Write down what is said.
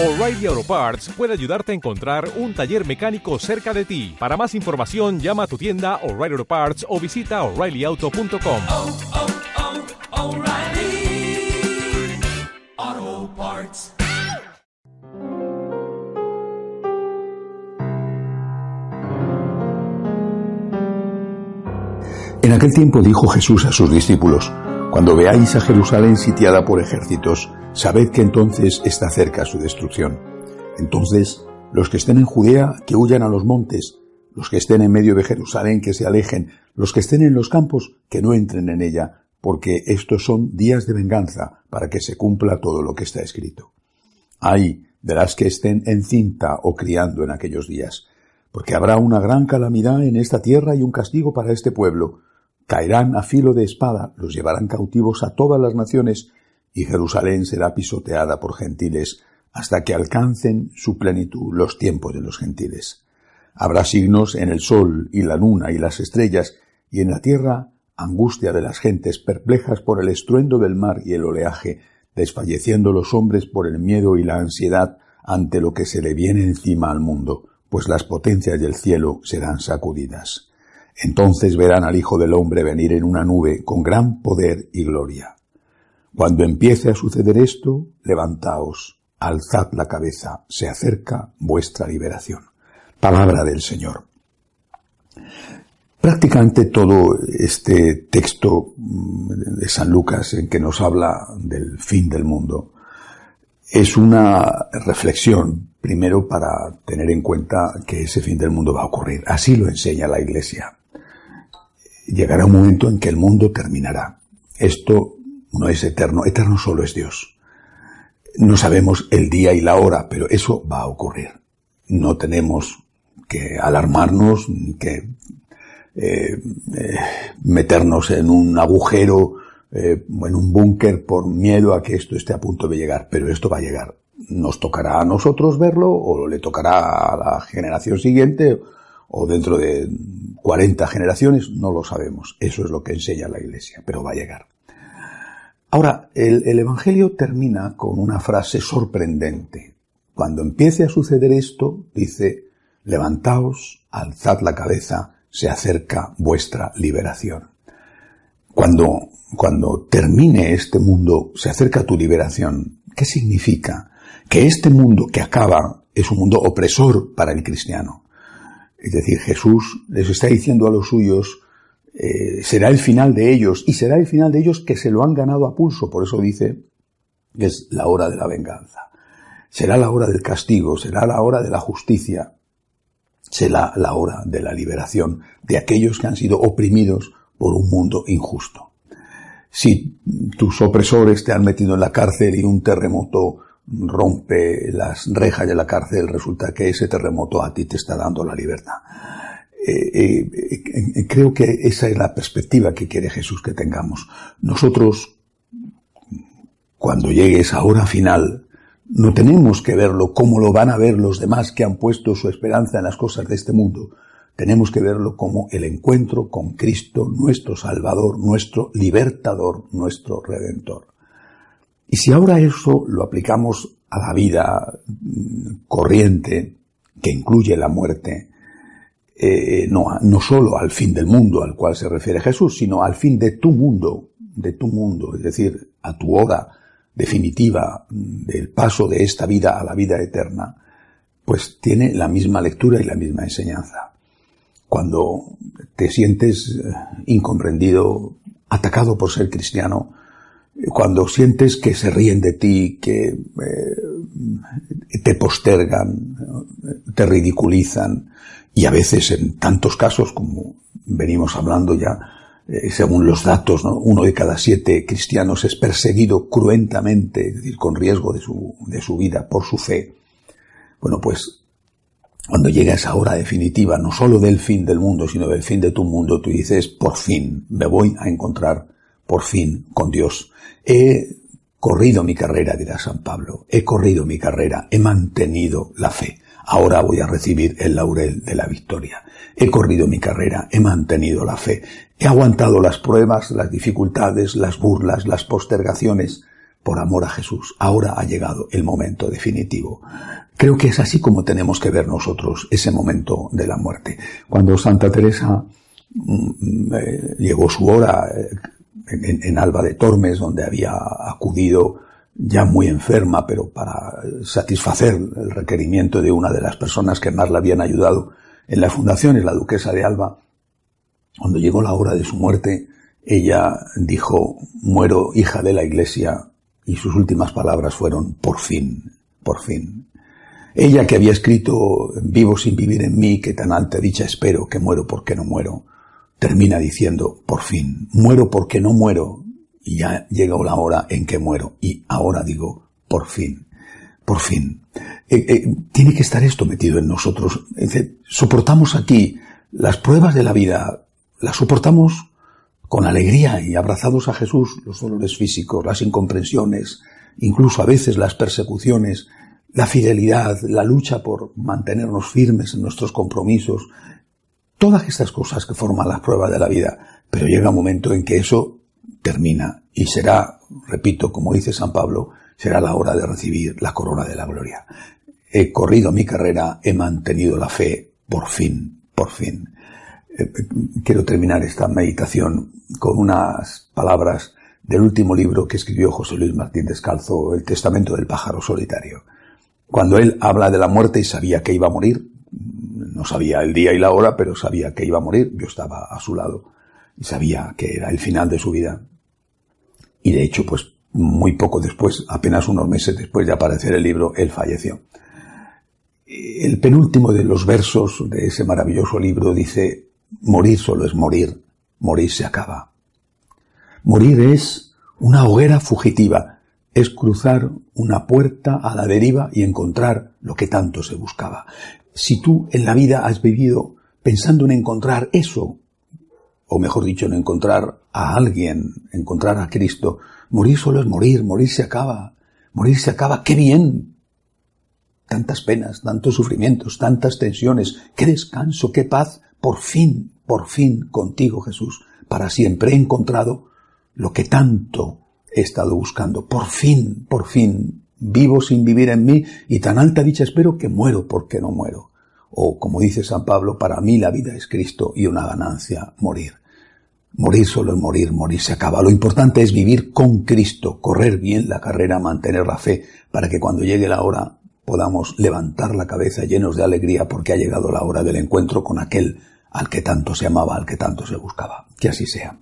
O'Reilly Auto Parts puede ayudarte a encontrar un taller mecánico cerca de ti. Para más información, llama a tu tienda O'Reilly Auto Parts o visita oreillyauto.com. oh, oh, Parts. En aquel tiempo dijo Jesús a sus discípulos, Cuando veáis a Jerusalén sitiada por ejércitos, sabed que entonces está cerca su destrucción. Entonces, los que estén en Judea, que huyan a los montes, los que estén en medio de Jerusalén, que se alejen, los que estén en los campos, que no entren en ella, porque estos son días de venganza, para que se cumpla todo lo que está escrito. Ay de las que estén encinta o criando en aquellos días, porque habrá una gran calamidad en esta tierra y un castigo para este pueblo. Caerán a filo de espada, los llevarán cautivos a todas las naciones, y Jerusalén será pisoteada por gentiles, hasta que alcancen su plenitud los tiempos de los gentiles. Habrá signos en el sol y la luna y las estrellas, y en la tierra angustia de las gentes perplejas por el estruendo del mar y el oleaje, desfalleciendo los hombres por el miedo y la ansiedad ante lo que se le viene encima al mundo, pues las potencias del cielo serán sacudidas. Entonces verán al Hijo del Hombre venir en una nube con gran poder y gloria. Cuando empiece a suceder esto, levantaos, alzad la cabeza, se acerca vuestra liberación. Palabra del Señor. Prácticamente todo este texto mm, de San Lucas en que nos habla del fin del mundo es una reflexión, primero para tener en cuenta que ese fin del mundo va a ocurrir. Así lo enseña la Iglesia. Llegará un momento en que el mundo terminará. Esto no es eterno, eterno solo es Dios. No sabemos el día y la hora, pero eso va a ocurrir. No tenemos que alarmarnos ni que eh, eh, meternos en un agujero eh, en un búnker por miedo a que esto esté a punto de llegar, pero esto va a llegar. Nos tocará a nosotros verlo o le tocará a la generación siguiente o dentro de 40 generaciones, no lo sabemos. Eso es lo que enseña la Iglesia, pero va a llegar. Ahora, el, el Evangelio termina con una frase sorprendente. Cuando empiece a suceder esto, dice, levantaos, alzad la cabeza, se acerca vuestra liberación. Cuando, cuando termine este mundo, se acerca tu liberación. ¿Qué significa? Que este mundo que acaba es un mundo opresor para el cristiano. Es decir, Jesús les está diciendo a los suyos, eh, será el final de ellos, y será el final de ellos que se lo han ganado a pulso. Por eso dice que es la hora de la venganza. Será la hora del castigo, será la hora de la justicia, será la hora de la liberación de aquellos que han sido oprimidos por un mundo injusto. Si tus opresores te han metido en la cárcel y un terremoto rompe las rejas de la cárcel, resulta que ese terremoto a ti te está dando la libertad. Eh, eh, creo que esa es la perspectiva que quiere Jesús que tengamos. Nosotros, cuando llegue esa hora final, no tenemos que verlo como lo van a ver los demás que han puesto su esperanza en las cosas de este mundo. Tenemos que verlo como el encuentro con Cristo, nuestro Salvador, nuestro libertador, nuestro Redentor. Y si ahora eso lo aplicamos a la vida mm, corriente, que incluye la muerte, eh, no, no solo al fin del mundo al cual se refiere Jesús, sino al fin de tu mundo, de tu mundo, es decir, a tu hora definitiva del paso de esta vida a la vida eterna, pues tiene la misma lectura y la misma enseñanza. Cuando te sientes eh, incomprendido, atacado por ser cristiano, cuando sientes que se ríen de ti, que eh, te postergan, te ridiculizan, y a veces en tantos casos como venimos hablando ya, eh, según los datos, ¿no? uno de cada siete cristianos es perseguido cruentamente, es decir, con riesgo de su, de su vida por su fe. Bueno, pues cuando llega esa hora definitiva, no solo del fin del mundo, sino del fin de tu mundo, tú dices, por fin, me voy a encontrar, por fin, con Dios. He corrido mi carrera, dirá San Pablo, he corrido mi carrera, he mantenido la fe. Ahora voy a recibir el laurel de la victoria. He corrido mi carrera, he mantenido la fe, he aguantado las pruebas, las dificultades, las burlas, las postergaciones, por amor a Jesús. Ahora ha llegado el momento definitivo. Creo que es así como tenemos que ver nosotros ese momento de la muerte. Cuando Santa Teresa mm, eh, llegó su hora eh, en, Alba de Tormes, donde había acudido ya muy enferma, pero para satisfacer el requerimiento de una de las personas que más la habían ayudado en la fundación, es la duquesa de Alba, cuando llegó la hora de su muerte, ella dijo, muero hija de la iglesia, y sus últimas palabras fueron, por fin, por fin. Ella que había escrito, vivo sin vivir en mí, que tan alta dicha espero, que muero porque no muero, termina diciendo, por fin, muero porque no muero, y ya llegó la hora en que muero, y ahora digo, por fin, por fin. Eh, eh, tiene que estar esto metido en nosotros. soportamos aquí las pruebas de la vida, las soportamos con alegría y abrazados a Jesús, los dolores físicos, las incomprensiones, incluso a veces las persecuciones, la fidelidad, la lucha por mantenernos firmes en nuestros compromisos, todas estas cosas que forman las pruebas de la vida. Pero llega un momento en que eso termina y será, repito, como dice San Pablo, será la hora de recibir la corona de la gloria. He corrido mi carrera, he mantenido la fe, por fin, por fin. Eh, quiero terminar esta meditación con unas palabras del último libro que escribió José Luis Martín Descalzo, El Testamento del Pájaro Solitario. Cuando él habla de la muerte y sabía que iba a morir, no sabía el día y la hora, pero sabía que iba a morir, yo estaba a su lado y sabía que era el final de su vida. Y de hecho, pues muy poco después, apenas unos meses después de aparecer el libro, él falleció. El penúltimo de los versos de ese maravilloso libro dice, Morir solo es morir, morir se acaba. Morir es una hoguera fugitiva, es cruzar una puerta a la deriva y encontrar lo que tanto se buscaba. Si tú en la vida has vivido pensando en encontrar eso, o mejor dicho, en encontrar a alguien, encontrar a Cristo, morir solo es morir, morir se acaba, morir se acaba, qué bien. Tantas penas, tantos sufrimientos, tantas tensiones, qué descanso, qué paz, por fin, por fin contigo Jesús, para siempre he encontrado lo que tanto he estado buscando. Por fin, por fin, vivo sin vivir en mí y tan alta dicha espero que muero porque no muero. O como dice San Pablo, para mí la vida es Cristo y una ganancia morir. Morir solo es morir, morir se acaba. Lo importante es vivir con Cristo, correr bien la carrera, mantener la fe, para que cuando llegue la hora podamos levantar la cabeza llenos de alegría porque ha llegado la hora del encuentro con aquel al que tanto se amaba, al que tanto se buscaba. Que así sea.